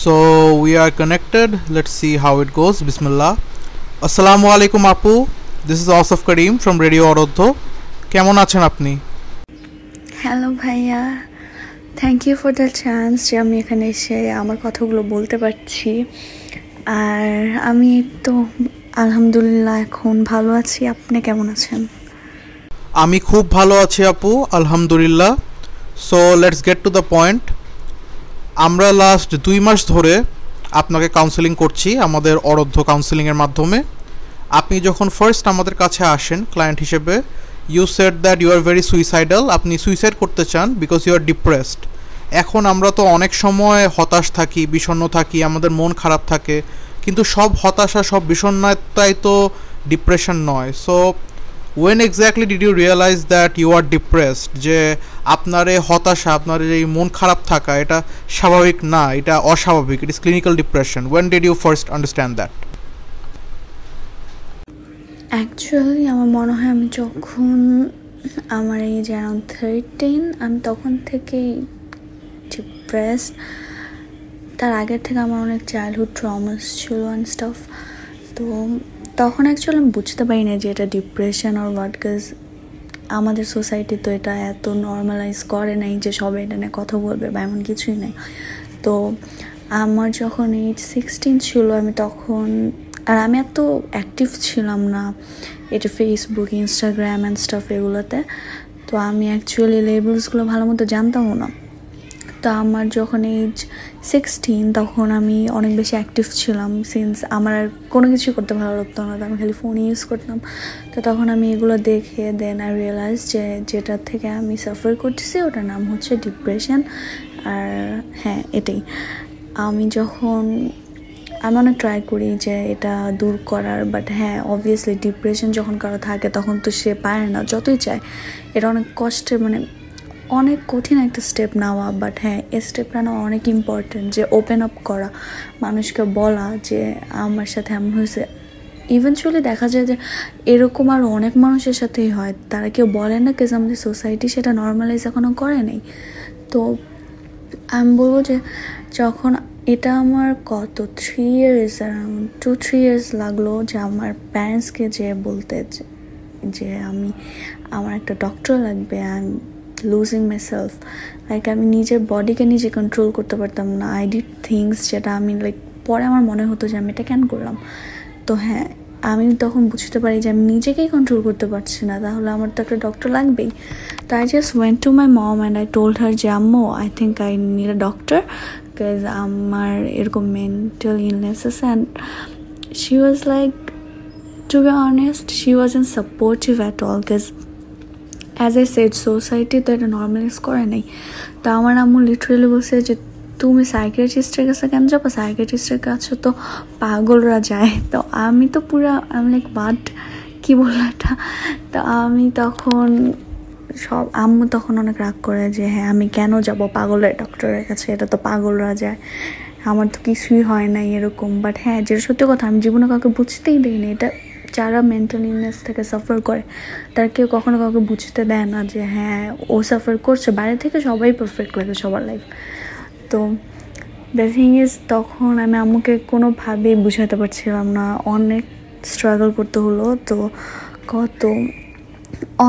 So we are connected. Let's see how it goes. Bismillah. Assalamu alaikum আপু this is Asaf Karim from radio Ordhya কেমন আছেন আপনি hello ভাইয়া thank you for the chance যে আমি এখানে এসে আমার কথাগুলো বলতে পারছি আর আমি তো আলহামদুলিল্লাহ এখন ভালো আছি আপনি কেমন আছেন আমি খুব ভালো আছি আপু আলহামদুলিল্লাহ so let's get to the point আমরা লাস্ট দুই মাস ধরে আপনাকে কাউন্সেলিং করছি, আমাদের অরধ্য কাউন্সেলিংয়ের মাধ্যমে। আপনি যখন ফার্স্ট আমাদের কাছে আসেন ক্লায়েন্ট হিসেবে you set that you are very suicidal আপনি সুইসাইড করতে চান বিকজ ইউ আর ডিপ্রেসড এখন আমরা তো অনেক সময় হতাশ থাকি, বিষণ্ণ থাকি, আমাদের মন খারাপ থাকে, কিন্তু সব হতাশা, সব বিষণ্ণতাই তো ডিপ্রেশন নয়। So when exactly did you realise that you are depressed যে আপনার এই হতাশা, আপনার এই মন খারাপ থাকা, এটা স্বাভাবিক না, এটা অস্বাভাবিক it is clinical depression when did you first understand that actually আমার মনে হয় আমি যখন আমার এই যে অ্যারাউন্ড থার্টিন আমি তখন থেকেই ডিপ্রেসড তার আগের থেকে আমার অনেক চাইল্ডহুড ট্রমাস ছিল অ্যান্ড স্টাফ তো তখন অ্যাকচুয়ালি আমি বুঝতে পারি না যে এটা ডিপ্রেশন আর হোয়াট কাজ আমাদের সোসাইটি তো এটা এত নর্মালাইজ করে নাই যে সবাই এটা নিয়ে কথা বলবে বা এমন কিছুই নেই। তো আমার যখন এইজ সিক্সটিন ছিল, আমি তখন, আর আমি এত অ্যাক্টিভ ছিলাম না, এটা ফেসবুক ইনস্টাগ্রাম অ্যান্ড স্টাফ এগুলোতে, তো আমি অ্যাকচুয়ালি লেবেলসগুলো ভালো মতো জানতামও না। তো আমার যখন এজ সিক্সটিন তখন আমি অনেক বেশি অ্যাক্টিভ ছিলাম সিন্স আমার আর কোনো কিছু করতে ভালো লাগতো না। তো আমি খালি ফোন ইউজ করতাম। তো তখন আমি এগুলো দেখে দেন আই রিয়েলাইজ যে যেটার থেকে আমি সাফার করতেছি ওটার নাম হচ্ছে ডিপ্রেশন আর হ্যাঁ এটাই। আমি যখন, আমি অনেক ট্রাই করি যে এটা দূর করার বাট হ্যাঁ অবভিয়াসলি ডিপ্রেশন যখন কারও থাকে তখন তো সে পারে না, যতই চায়। এটা অনেক কষ্টের মানে অনেক কঠিন একটা স্টেপ নেওয়া বাট হ্যাঁ এই স্টেপটা নেওয়া অনেক ইম্পর্টেন্ট যে ওপেন আপ করা, মানুষকে বলা যে আমার সাথে এমন হয়েছে। ইভেনচুয়ালি দেখা যায় যে এরকম আর অনেক মানুষের সাথেই হয়, তারা কেউ বলে না কেজ আমাদের সোসাইটি সেটা নর্মালাইজ এখনও করে নেই। তো আমি বলব যে যখন এটা আমার কত three years around two three years লাগল যে আমার প্যারেন্টসকে যে বলতে যে আমি, আমার একটা ডক্টর লাগবে I am losing myself like আমি নিজের বডিকে নিজে কন্ট্রোল করতে পারতাম না। আই ডিড থিংস যেটা আমি লাইক পরে আমার মনে হতো যে আমি এটা কেন করলাম? তো হ্যাঁ আমি তখন বুঝতে পারি যে আমি নিজেকেই কন্ট্রোল করতে পারছি না। তাহলে আমার তো একটা ডক্টর লাগবেই। তো I just went to my mom and I told her যে, আম্মু I think I need a doctor because আমার এরকম mental illnesses and she was like to be honest she was in supportive at all because as a sad society তো এটা normalise করে নেই। তো আমার আম্মু লিটারেলি বলছে যে, তুমি সাইকিয়াট্রিস্টের কাছে কেন যাব? সাইকিয়াট্রিস্টের কাছে তো পাগলরা যায়। তো আমি তো পুরো আমি লাইক বাট কী বলল এটা? তো আমি তখন সব, আম্মু তখন অনেক রাগ করে যে হ্যাঁ আমি কেন যাব? পাগলের ডক্টরের কাছে, এটা তো পাগলরা যায়। আমার তো কিছুই হয় না এরকম। বাট হ্যাঁ যেটা সত্যি কথা, আমি জীবনে কাউকে বুঝতেই দিইনি। এটা যারা মেন্টাল ইলনেস থেকে সাফার করে, তারা কেউ কখনো কাউকে বুঝতে দেয় না যে হ্যাঁ ও সাফার করছে। বাইরে থেকে সবাই পারফেক্ট লাগে সবার লাইফ তো দ্য থিং ইজ তখন আমি আম্মুকে কোনোভাবেই বুঝাতে পারছিলাম না। অনেক স্ট্রাগল করতে হলো। তো কত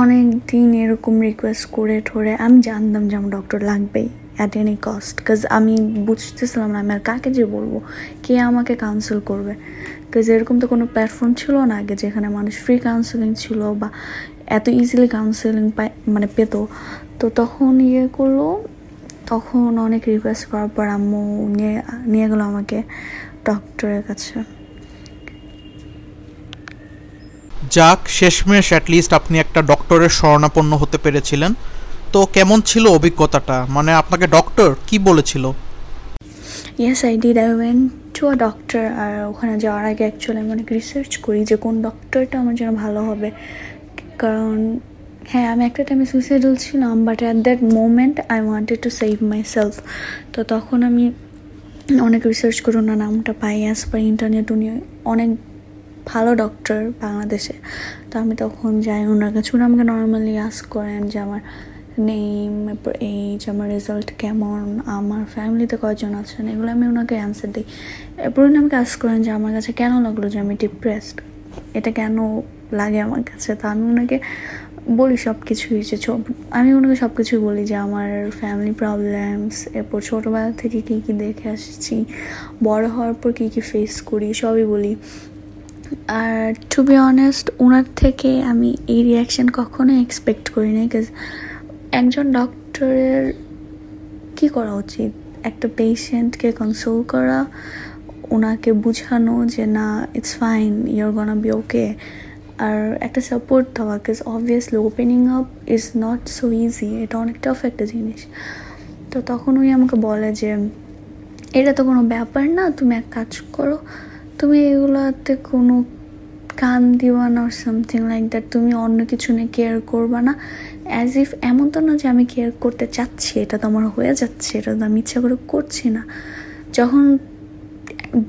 অনেক দিন এরকম রিকোয়েস্ট করে ঠোরে, আমি জানতাম যে আমার ডক্টর লাগবেই অ্যাট এনি কস্ট কাজ আমি বুঝতেছিলাম না আমি আর কাকে যে বলব, কে আমাকে কাউন্সিল করবে? কাজ এরকম তো কোনো প্ল্যাটফর্ম ছিল না আগে যেখানে মানুষ ফ্রি কাউন্সেলিং ছিল বা এত ইজিলি কাউন্সেলিং পায় মানে পেতো। তো তখন ইয়ে করল তখন অনেক রিকোয়েস্ট করার পর আম্মু নিয়ে নিয়ে গেলো আমাকে ডক্টরের কাছে। যাক শেষমেশ অ্যাটলিস্ট আপনি একটা ডক্টরের শরণাপন্ন হতে পেরেছিলেন। তো কেমন ছিল অভিজ্ঞতাটা? মানে আপনাকে ডক্টর কি বলেছিল? Yes I did I went to a doctor আর ওখানে যাওয়ার আগে অ্যাকচুয়ালি আমি অনেক রিসার্চ করি যে কোন ডক্টরটা আমার জন্য ভালো হবে। কারণ হ্যাঁ আমি একটা টাইমে সুইসাইডাল ছিলাম but at that moment I wanted to save myself তো তখন আমি অনেক রিসার্চ করে ওনার নামটা পাই অ্যাজ পার ইন্টারনেট উনি অনেক ভালো ডক্টর বাংলাদেশে। তো আমি তখন যাই ওনার কাছে উনি আমাকে নর্মালি আস করেন যে আমার নেম এরপর এইজ আমার রেজাল্ট কেমন, আমার ফ্যামিলিতে কয়জন আছেন, এগুলো আমি ওনাকে অ্যান্সার দিই। এরপর উনি আমাকে আস করেন যে আমার কাছে কেন লাগল যে আমি ডিপ্রেসড এটা কেন লাগে আমার কাছে? তা আমি ওনাকে বলি সব কিছুই যে আমি ওনাকে সব কিছুই বলি যে আমার ফ্যামিলি প্রবলেমস এরপর ছোটোবেলা থেকে কী কী দেখে আসছি, বড় হওয়ার পর কী কী ফেস করি, সবই বলি। আর টু বি অনেস্ট ওনার থেকে আমি এই রিয়াকশান কখনোই এক্সপেক্ট করি না বিকজ একজন ডক্টরের কী করা উচিত? একটা পেশেন্টকে কনসোল করা ওনাকে বুঝানো যে, না it's fine your gonna be okay আর একটা সাপোর্ট দেওয়া because obviously opening up is not so easy এটা অনেক টাফ একটা জিনিস তো তখন উনি আমাকে বলে যে, এটা তো কোনো ব্যাপার না, তুমি এক কাজ করো, তুমি এগুলোতে কোনো কান দিবা না সামথিং লাইক দ্যাট তুমি অন্য কিছু নিয়ে কেয়ার করবা না অ্যাজ ইফ এমন তো না যে আমি কেয়ার করতে চাচ্ছি, এটা তো আমার হয়ে যাচ্ছে, এটা তো আমি ইচ্ছা করে করছি না। যখন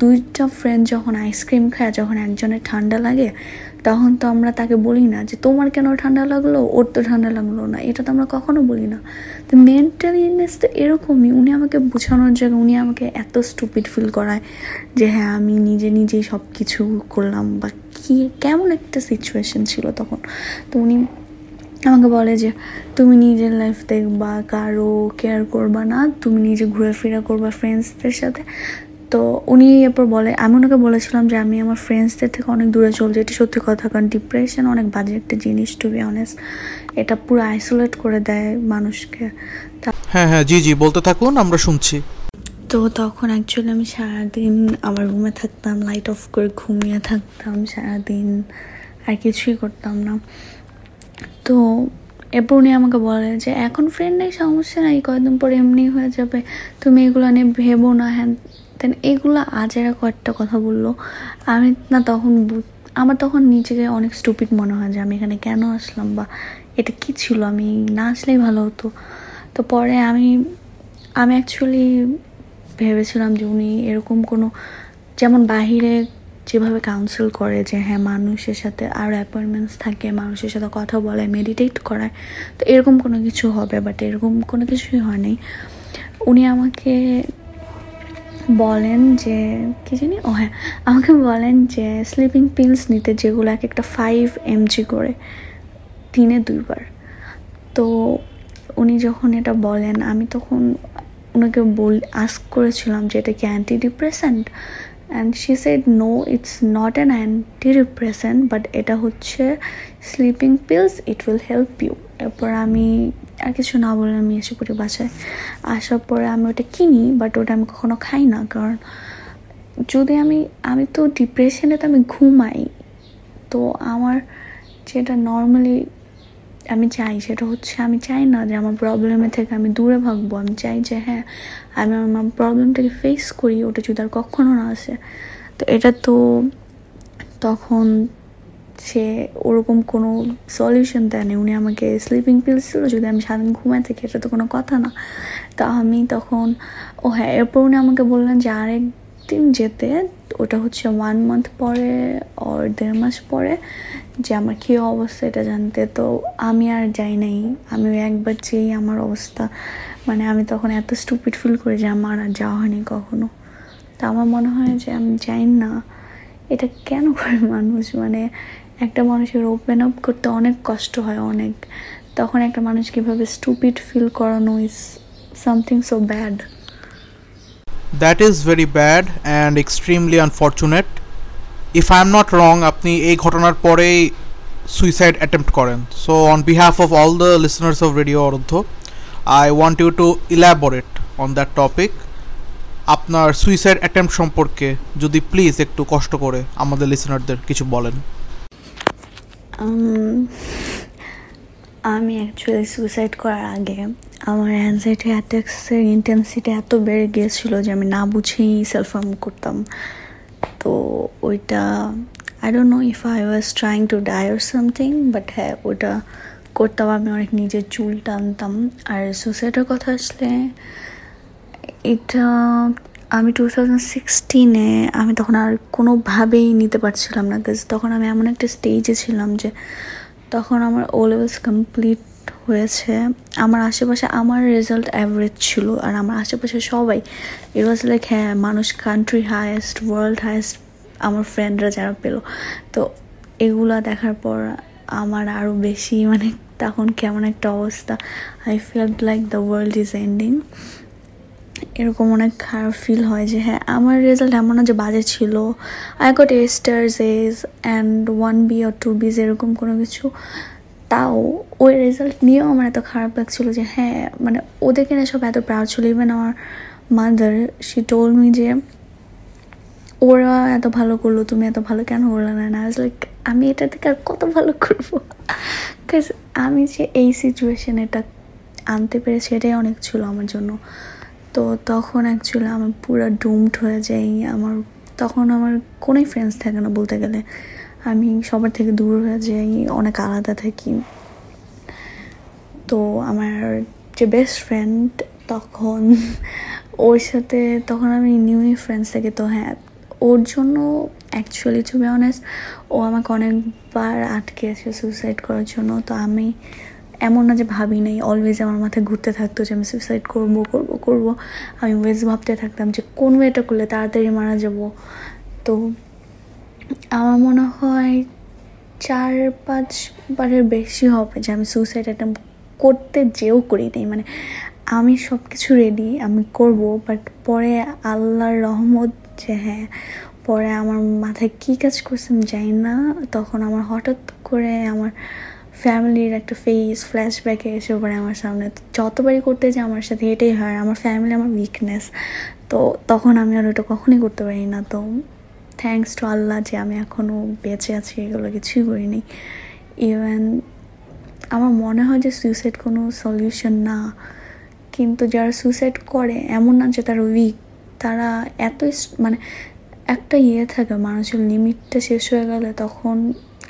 দুইটা ফ্রেন্ড যখন আইসক্রিম খায়, যখন একজনের ঠান্ডা লাগে, তখন তো আমরা তাকে বলি না যে, তোমার কেন ঠান্ডা লাগল? ওর তো ঠান্ডা লাগল না। এটা তো আমরা কখনো বলি না। তো মেন্টাল ইলনেস তো এরকমই, উনি আমাকে বোঝানোর জন্য উনি আমাকে এত স্টুপিড ফিল করায় যে হ্যাঁ আমি নিজে নিজেই সব কিছু করলাম বা কী, কেমন একটা সিচুয়েশন ছিল তখন? তো উনি আমাকে বলে যে, তুমি নিজের লাইফ দেখবা, কারও কেয়ার করবা না, তুমি নিজে ঘুরে ফিরে করবা ফ্রেন্ডসদের সাথে। তো উনি এরপর বলে, আমি ওনাকে বলেছিলাম যে, আমি আমার ফ্রেন্ডসদের থেকে অনেক দূরে চলছি। এটি সত্যি কথা, কারণ ডিপ্রেশন অনেক বাজে একটা জিনিস টু বি অনেস্ট এটা পুরো আইসোলেট করে দেয় মানুষকে। হ্যাঁ হ্যাঁ জি জি, বলতে থাকুন, আমরা শুনছি। তো তখন অ্যাকচুয়ালি আমি সারাদিন আমার রুমে থাকতাম লাইট অফ করে ঘুমিয়ে থাকতাম সারাদিন, আর কিছুই করতাম না। তো এরপর উনি আমাকে বলে যে, এখন ফ্রেন্ড নেই, সমস্যা নাই কয়েকদিন পরে এমনি হয়ে যাবে। তুমি এগুলো নিয়ে ভেবো না, হ্যান দেন এগুলো আজেরা কয়েকটা কথা বলল। আমি না তখন আমার তখন নিজেকে অনেক স্টুপিড মনে হয় যে, আমি এখানে কেন আসলাম বা এটা কি ছিল? আমি না আসলেই ভালো হতো। তো পরে আমি আমি অ্যাকচুয়ালি ভেবেছিলাম যে উনি এরকম কোনো, যেমন বাহিরে যেভাবে কাউন্সিল করে যে হ্যাঁ মানুষের সাথে আরও অ্যাপয়েন্টমেন্টস থাকে, মানুষের সাথে কথা বলে মেডিটেট করায়, তো এরকম কোনো কিছু হবে বাট এরকম কোনো কিছুই হয়নি। উনি আমাকে বলেন যে, কী জানি? ও হ্যাঁ আমাকে বলেন যে স্লিপিং পিলস নিতে যেগুলো এক একটা ফাইভ এমজি করে, দিনে দুইবার। তো উনি যখন এটা বলেন, আমি তখন ওনাকে বল আস্ক করেছিলাম যে এটা কি antidepressant and she said no it's not an antidepressant but এটা হচ্ছে sleeping pills it will help you এরপর আমি আর কিছু না বলে আমি এসে পড়ি বাসায়। আসার পরে আমি ওটা কিনি বাট ওটা আমি কখনো খাই না, কারণ যদি আমি আমি তো ডিপ্রেশনে তো আমি ঘুমাই, তো আমার যেটা নর্মালি আমি চাই, সেটা হচ্ছে আমি চাই না যে আমার প্রবলেমে থেকে আমি দূরে ভাগবো। আমি চাই যে হ্যাঁ আমি আমার প্রবলেমটাকে ফেস করি, ওটা যদি আর কখনো না আসে। তো এটা তো তখন সে ওরকম কোনো সলিউশন দেয়নি। উনি আমাকে স্লিপিং পিলস ছিল যদি আমি সারাদিন ঘুমাই থাকি, এটা তো কোনো কথা না। তা আমি তখন, ও হ্যাঁ এরপর উনি আমাকে বললেন যে আরেক দিন যেতে, ওটা হচ্ছে ওয়ান মান্থ পরে ওর দেড় মাস পরে, যে আমার কী অবস্থা এটা জানতে। তো আমি আর যাই নাই। আমি একবার যেই আমার অবস্থা মানে আমি তখন এত স্টুপিড ফিল করি যে আমার আর যাওয়া হয়নি কখনো। তা আমার মনে হয় যে আমি যাই না। এটা কেন করে মানুষ? মানে একটা মানুষের ওপেন আপ করতে অনেক কষ্ট হয়, অনেক। তখন একটা মানুষ কীভাবে স্টুপিড ফিল করানো is something so bad that is very bad and extremely unfortunate if I am not wrong আপনি এই ঘটনার পরেই সুইসাইড অ্যাটেম্প্ট করেন। So on behalf of all the listeners of radio Ordhya I want you to elaborate on that topic আপনার suicide attempt সম্পর্কে যদি please একটু কষ্ট করে আমাদের লিসনারদের কিছু বলেন। আমি অ্যাকচুয়ালি সুইসাইড করার আগে আমার অ্যাংজাইটি অ্যাটাক্সের ইন্টেন্সিটি এত বেড়ে গিয়েছিল যে আমি না বুঝেই সেলফ হার্ম করতাম। তো ওইটা I don't know if I was trying to die or something but হ্যাঁ ওটা করতাম। আমি অনেক নিজের চুল টানতাম। আর সুইসাইডের কথা আসলে, এটা আমি টু থাউজেন্ড সিক্সটিনে আমি তখন আর কোনোভাবেই নিতে পারছিলাম না। তখন আমি এমন একটা স্টেজে ছিলাম যে তখন আমার ও লেভেলস কমপ্লিট হয়েছে। আমার আশেপাশে আমার রেজাল্ট অ্যাভারেজ ছিল আর আমার আশেপাশে সবাই ইট ওয়াজ লাইক হ্যাঁ মানুষ কান্ট্রি হায়েস্ট ওয়ার্ল্ড হায়েস্ট আমার ফ্রেন্ডরা যারা পেল। তো এগুলা দেখার পর আমার আরও বেশি মানে তখন কেমন একটা অবস্থা। I feel like the world is ending এরকম অনেক খারাপ ফিল হয় যে হ্যাঁ আমার রেজাল্ট এমন না যে বাজে ছিল। I got A stars A's and one B R two বিজ এরকম কোনো কিছু। তাও ওই রেজাল্ট নিয়েও আমার এত খারাপ লাগছিল যে হ্যাঁ মানে ওদেরকে না সব এত প্রাউড ছিল। ইভেন আমার মাদার সি টোল মি যে, ওরা এত ভালো করল, তুমি এত ভালো কেন করলে না? আই লাইক আমি এটা থেকে আর কত ভালো করব? বিকজ আমি যে এই সিচুয়েশন এটা আনতে পেরেছি, এটাই অনেক ছিল আমার জন্য। তো তখন অ্যাকচুয়ালি আমি পুরো ডুমড হয়ে যাই। আমার তখন আমার কোনোই ফ্রেন্ডস থাকে না বলতে গেলে। আমি সবার থেকে দূর হয়ে যাই, অনেক আলাদা থাকি। তো আমার যে বেস্ট ফ্রেন্ড তখন, ওর সাথে তখন আমি নিউই ফ্রেন্ডস থেকে তো হ্যাঁ ওর জন্য অ্যাকচুয়ালি টু বি অনেস্ট ও আমাকে অনেকবার আটকে আছে সুইসাইড করার জন্য। তো আমি এমন না যে ভাবি নাই অলওয়েজ আমার মাথায় ঘুরতে থাকতো যে আমি সুইসাইড করব করব করব। আমি ওয়েজ ভাবতে থাকতাম যে কোন ওয়েটা করলে তাড়াতাড়ি মারা যাব। তো আমার মনে হয় চার পাঁচ বারের বেশি হবে যে আমি সুইসাইড অ্যাটেম্প করতে যেও করি নাই। মানে আমি সব কিছু রেডি আমি করব বাট পরে আল্লাহর রহমত যে হ্যাঁ পরে আমার মাথায় কী কাজ করছে আমি জানি না। তখন আমার হঠাৎ করে আমার ফ্যামিলির একটা ফেস ফ্ল্যাশব্যাকে এসে পড়ে আমার সামনে। যতবারই করতে যে আমার সাথে এটাই হয়, আমার ফ্যামিলি আমার উইকনেস তো তখন আমি আর ওটা কখনই করতে পারি না। তো থ্যাংকস টু আল্লাহ যে আমি এখনও বেঁচে আছি, এগুলো কিছুই করিনি। ইভেন আমার মনে হয় যে সুইসাইড কোনো সলিউশন না। কিন্তু যারা সুইসাইড করে, এমন না যে তারা উইক তারা এতই মানে একটা ইয়ে থাকে, মানুষের লিমিটটা শেষ হয়ে গেলে তখন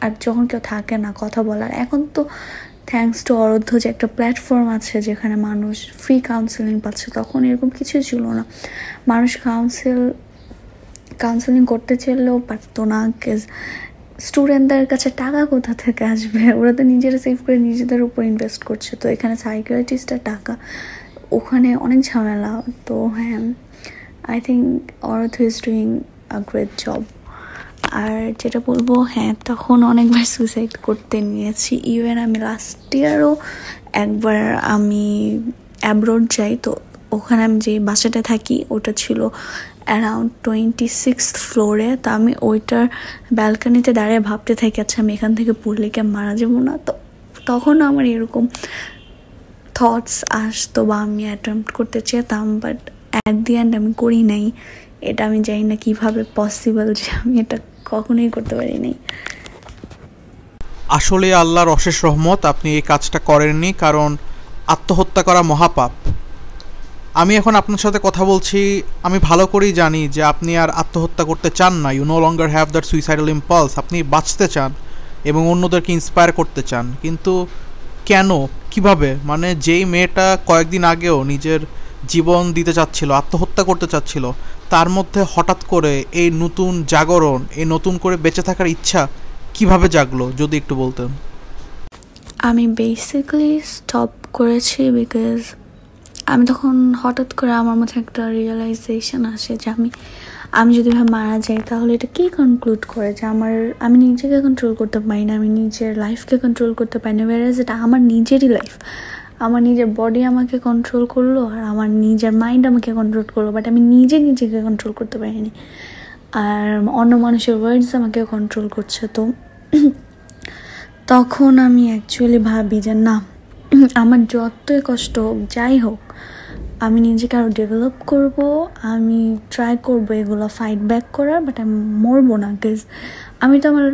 আর যখন কেউ থাকে না কথা বলার, এখন তো থ্যাংকস টু অরধ্য যে একটা প্ল্যাটফর্ম আছে যেখানে মানুষ ফ্রি কাউন্সেলিং পাচ্ছে, তখন এরকম কিছুই ছিল না। মানুষ কাউন্সিল কাউন্সেলিং করতে চাইলেও পারতো না স্টুডেন্টদের কাছে টাকা কোথা থেকে আসবে? ওরা তো নিজেরা সেভ করে নিজেদের উপর ইনভেস্ট করছে। তো এখানে সাইকিয়াট্রিস্টের টাকা, ওখানে অনেক ঝামেলা। তো হ্যাঁ I think Ordhya is doing a great job আর যেটা বলব হ্যাঁ তখন অনেকবার সুইসাইড করতে নিয়েছি। ইভেন আমি লাস্ট ইয়ারও একবার আমি অ্যাব্রোড যাই, তো ওখানে আমি যে বাসাটা থাকি, ওটা ছিল অ্যারাউন্ড টোয়েন্টি সিক্স ফ্লোরে তো আমি ওইটার ব্যালকানিতে দাঁড়িয়ে ভাবতে থাকি আচ্ছা আমি এখান থেকে পড়লে কি মারা যাব না? তো তখন আমার এরকম থটস আসতো বা আমি অ্যাটেম্প্ট করতে চেতাম বাট অ্যাট দি এন্ড আমি করি নাই। এটা আমি জানি না কীভাবে পসিবল যে আমি এটা কখনোই করতে পারি নাই। আসলে আল্লাহর অশেষ রহমত, আপনি এই কাজটা করেননি কারণ আত্মহত্যা করা মহাপাপ। আমি এখন আপনার সাথে কথা বলছি, আমি ভালো করেই জানি যে আপনি আর আত্মহত্যা করতে চান না। You no longer have that suicidal impulse আপনি বাঁচতে চান এবং অন্যদেরকে ইন্সপায়ার করতে চান। কিন্তু কেন? কীভাবে? মানে যেই মেয়েটা কয়েকদিন আগেও নিজের জীবন দিতে চাচ্ছিল, আত্মহত্যা করতে চাচ্ছিল, তার মধ্যে হঠাৎ করে এই নতুন জাগরণ, এই নতুন করে বেঁচে থাকার ইচ্ছা কীভাবে জাগলো, যদি একটু বলতেন? আমি বেসিক্যালি স্টপ করেছি বিকজ আমি তখন হঠাৎ করে আমার মধ্যে একটা রিয়েলাইজেশন আসে যে আমি আমি যদি ভাবে মারা যাই, তাহলে এটা কী কনক্লুড করে যে আমার, আমি নিজেকে কন্ট্রোল করতে পারি না, আমি নিজের লাইফকে কন্ট্রোল করতে পারি না ওয়ারাজ এটা আমার নিজেরই লাইফ আমার নিজের বডি আমাকে কন্ট্রোল করল আর আমার নিজের মাইন্ড আমাকে কন্ট্রোল করল বাট আমি নিজে নিজেকে কন্ট্রোল করতে পারিনি। আর অন্য মানুষের ওয়ার্ডস আমাকে কন্ট্রোল করছে। তো তখন আমি অ্যাকচুয়ালি ভাবি যে না, আমার যতই কষ্ট হোক, যাই হোক, আমি নিজেকে আরও ডেভেলপ করব, আমি ট্রাই করব এগুলো ফাইট ব্যাক করার বাট আমি মরবো না বিকজ আমি তো আমার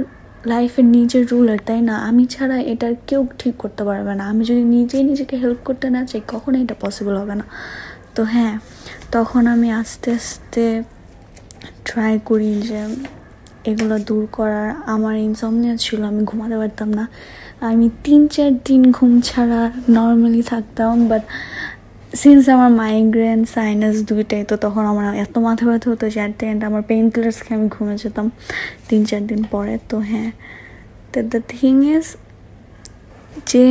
লাইফের নিজের রুলার, তাই না? আমি ছাড়া এটার কেউ ঠিক করতে পারবে না। আমি যদি নিজেই নিজেকে হেল্প করতে না চাই, কখনোই এটা পসিবল হবে না। তো হ্যাঁ তখন আমি আস্তে আস্তে ট্রাই করি যে এগুলো দূর করার। আমার ইনসমনিয়া ছিল, আমি ঘুমাতে পারতাম না। আমি তিন চার দিন ঘুম ছাড়া নর্মালি থাকতাম বাট সিন্স আমার মাইগ্রেন সাইনাস দুইটাই, তো তখন আমার এত মাথা ব্যথা হতো যে অ্যাট আমার পেইন কিলার্স খেয়ে আমি ঘুমে যেতাম তিন, চার দিন পরে, তো হ্যাঁ। তো দ্য থিং ইজ যে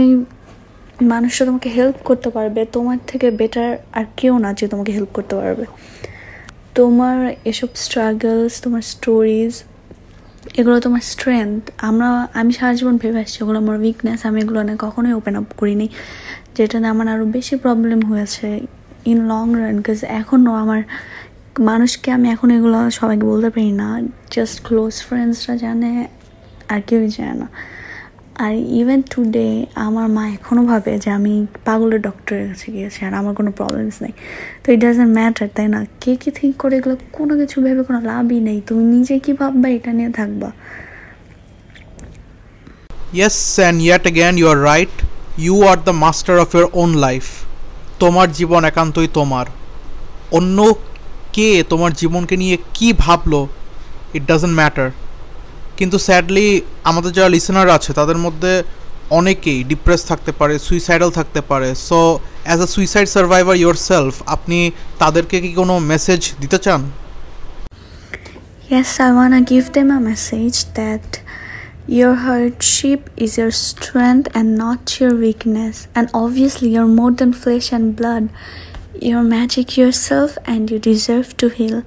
মানুষটা তোমাকে হেল্প করতে পারবে, তোমার থেকে বেটার আর কেউ না যে তোমাকে হেল্প করতে পারবে। তোমার এসব স্ট্রাগলস তোমার স্টোরিজ এগুলো তোমার স্ট্রেংথ আমরা, আমি সারা জীবন ভেবে আসছি ওগুলো আমার উইকনেস আমি এগুলো না কখনোই ওপেন আপ করিনি। যেটাতে আমার আরও বেশি প্রবলেম হয়েছে ইন লং রান বিকজ এখনও আমার মানুষকে আমি এখন এগুলো সবাইকে বলতে পারি না। জাস্ট ক্লোজ ফ্রেন্ডসরা জানে আর কেউই জানে না। আর ইভেন টুডে আমার মা এখনও ভাবে যে আমি পাগলের ডক্টরের কাছে গিয়েছি আর আমার কোনো প্রবলেমস নেই। তো ইট ডাজেন্ট ম্যাটার তাই না? কে কী থিঙ্ক করে এগুলো? কোনো কিছু ভেবে কোনো লাভই নেই। তুমি নিজে কী ভাববা? এটা নিয়ে থাকবা। Yes and yet again, you are right you are the master of your own life তোমার জীবন একান্তই তোমার। অন্য কে তোমার জীবনকে নিয়ে কি ভাবলো? ইট ডাজেন্ট ম্যাটার কিন্তু স্যাডলি আমাদের যারা লিসেনার আছে তাদের মধ্যে অনেকেই ডিপ্রেস থাকতে পারে সুইসাইডাল থাকতে পারে so as a suicide survivor yourself আপনি তাদেরকে কি কোনো মেসেজ দিতে চান Yes, I want to give them a message that your hardship is your strength and not your weakness. And obviously, you're more than flesh and blood. You're magic yourself and you deserve to heal.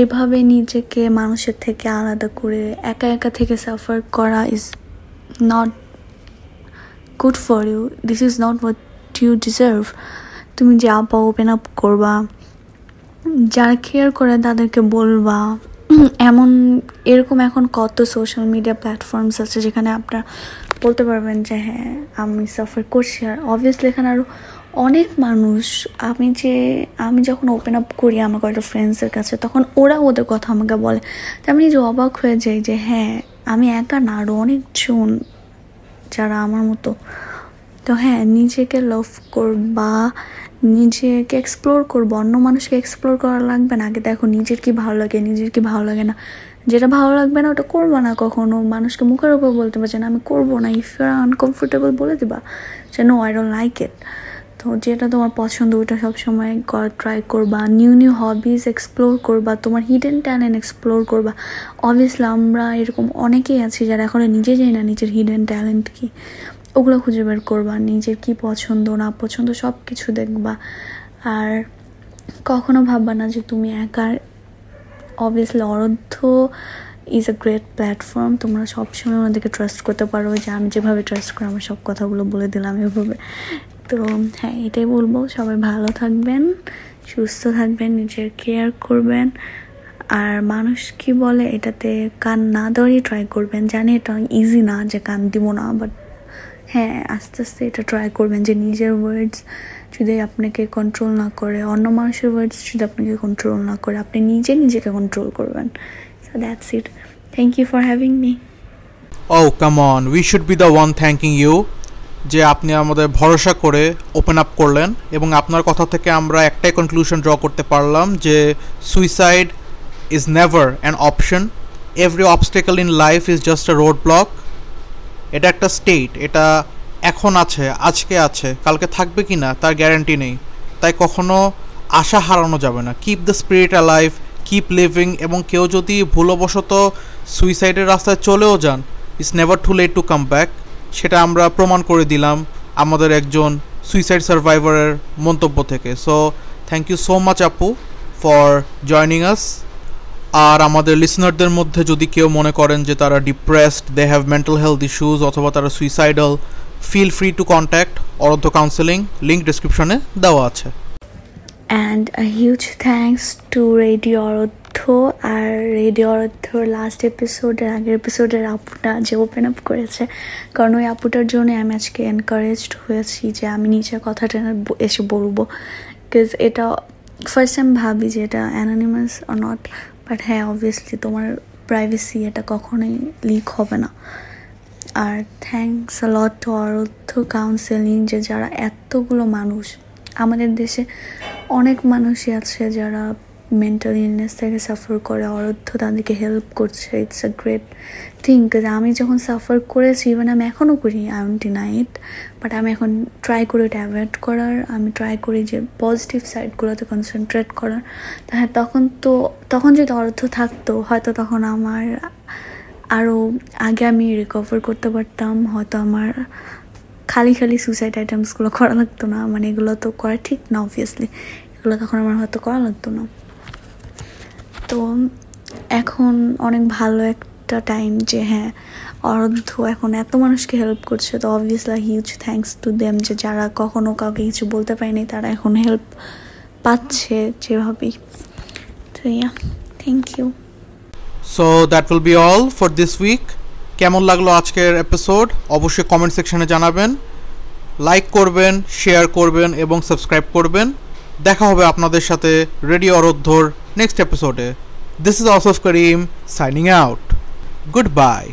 এভাবে নিজেকে মানুষের থেকে আলাদা করে একা একা থেকে suffer করা is not good for you this is not what you deserve তুমি যে আপা ওপেন আপ করবা, যারা কেয়ার করে তাদেরকে বলবা, এমন, এরকম এখন কত সোশ্যাল মিডিয়া প্ল্যাটফর্মস আছে যেখানে আপনারা বলতে পারবেন যে হ্যাঁ আমি সাফার করছি। আর অবভিয়াসলি এখানে আরও অনেক মানুষ, আমি যে, আমি যখন ওপেন আপ করি আমার কয়েকটা ফ্রেন্ডসের কাছে, তখন ওরা ওদের কথা আমাকে বলে। তো আমি যে অবাক হয়ে যাই যে হ্যাঁ আমি একা না আরও অনেকজন যারা আমার মতো। তো হ্যাঁ নিজেকে লাভ করবা নিজেকে এক্সপ্লোর করব, অন্য মানুষকে এক্সপ্লোর করা লাগবে না। আগে দেখো নিজের কি ভালো লাগে, নিজের কি ভালো লাগে না। যেটা ভালো লাগবে না, ওটা করব না কখনো। মানুষকে মুখের উপর বলতে পারছে না, আমি করব না। ইফ ইউ আর আনকমফোর্টেবল বলে দিবা যে no I don't like it তো যেটা তোমার পছন্দ, ওইটা সবসময় ট্রাই করবা। নিউ নিউ হবিজ এক্সপ্লোর করবা, তোমার হিডেন ট্যালেন্ট এক্সপ্লোর করবা। অবভিয়াসলি আমরা এরকম অনেকেই আছি যারা এখনও নিজে জানি না নিজের হিডেন ট্যালেন্ট কি। ওগুলো খুঁজে বের করবা, নিজের কি পছন্দ, না পছন্দ সব কিছু দেখবা। আর কখনো ভাববা না যে তুমি একার obviously Ordhya is a great platform তোমরা সবসময় ওনাদেরকে ট্রাস্ট করতে পারো। যে আমি যেভাবে ট্রাস্ট করি আমার সব কথাগুলো বলে দিলাম এভাবে। তো হ্যাঁ এটাই বলব। সবাই ভালো থাকবেন, সুস্থ থাকবেন, নিজের কেয়ার করবেন। আর মানুষ কি বলে, এটাতে কান না ধরেই ট্রাই করবেন। জানি এটা ইজি না যে কান দিব না বাট হ্যাঁ আস্তে আস্তে এটা ট্রাই করবেন যে নিজের ওয়ার্ডস যদি আপনাকে কন্ট্রোল না করে, অন্য মানুষের ওয়ার্ডস যদি আপনাকে কন্ট্রোল না করে, আপনি নিজে নিজেকে কন্ট্রোল করবেন। So that's it thank you for having me oh come on we should be the one thanking you যে আপনি আমাদের ভরসা করে ওপেন আপ করলেন এবং আপনার কথা থেকে আমরা একটাই কনক্লুশন ড্র করতে পারলাম যে suicide is never an option every obstacle in life is just a roadblock এটা একটা স্টেট এটা এখন আছে, আজকে আছে, কালকে থাকবে কি না তার গ্যারান্টি নেই। তাই কখনো আশা হারানো যাবে না। Keep the spirit uh alive keep living এবং কেউ যদি ভুলবশত সুইসাইডের রাস্তায় চলেও যান it's never too late to come back সেটা আমরা প্রমাণ করে দিলাম আমাদের একজন সুইসাইড সার্ভাইভারের মন্তব্য থেকে। So thank you so much আপু ফর জয়নিং আস আর আমাদের লিসনারদের মধ্যে যদি কেউ মনে করেন যে তারা depressed they have mental health issues অথবা তারা suicidal feel free to contact Ordhya counselling link ডিসক্রিপশনে দেওয়া আছে। And a huge thanks to radio Ordhya R radio অরধ্যর লাস্ট এপিসোডের আগের এপিসোডের আপুটা যে ওপেন আপ করেছে, কারণ ওই আপুটার জন্য আমি আজকে এনকারেজড হয়েছি যে আমি নিজের কথাটা এসে বলব। বিকজ এটা ফার্স্ট টাইম ভাবি যে এটা অ্যানোনিমাস অর নট বাট হ্যাঁ অবভিয়াসলি তোমার প্রাইভেসি এটা কখনোই লিক হবে না। আর thanks lot to Ordhya counselling যে যারা এতগুলো মানুষ আমাদের দেশে অনেক মানুষই আছে যারা মেন্টাল ইলনেস থেকে সাফার করে অরধ্য তাদেরকে হেল্প করছে ইটস আ গ্রেট থিং আমি যখন সাফার করেছি ইভেন আমি এখনও করি আই এম ডিনাইট বাট আমি এখন ট্রাই করি এটা অ্যাভয়েড করার, আমি ট্রাই করি যে পজিটিভ সাইডগুলোতে কনসেন্ট্রেট করার। তা হ্যাঁ তখন তো, তখন যদি অর্থ থাকতো, হয়তো তখন আমার আরও আগে আমি রিকভার করতে পারতাম, হয়তো আমার খালি খালি সুইসাইড আইটেমসগুলো করা লাগতো না। মানে এগুলো তো করা ঠিক না অবভিয়াসলি এগুলো তখন আমার হয়তো করা লাগতো না। তো এখন অনেক ভালো একটা টাইম যে হ্যাঁ অর্ধ এখন এত মানুষকে হেল্প করছে, তো obviously huge thanks to them যে যারা কখনো কাউকে কিছু বলতে পারেনি, তারা এখন হেল্প পাচ্ছে যেভাবেই। তো yeah thank you so that will be all for this week কেমন লাগল আজকের এপিসোড অবশ্যই কমেন্ট সেকশনে জানাবেন। লাইক করবেন শেয়ার করবেন এবং সাবস্ক্রাইব করবেন। দেখা হবে আপনাদের সাথে রেডিও অরোধ্যর নেক্সট এপিসোডে this is Asaf Karim signing out goodbye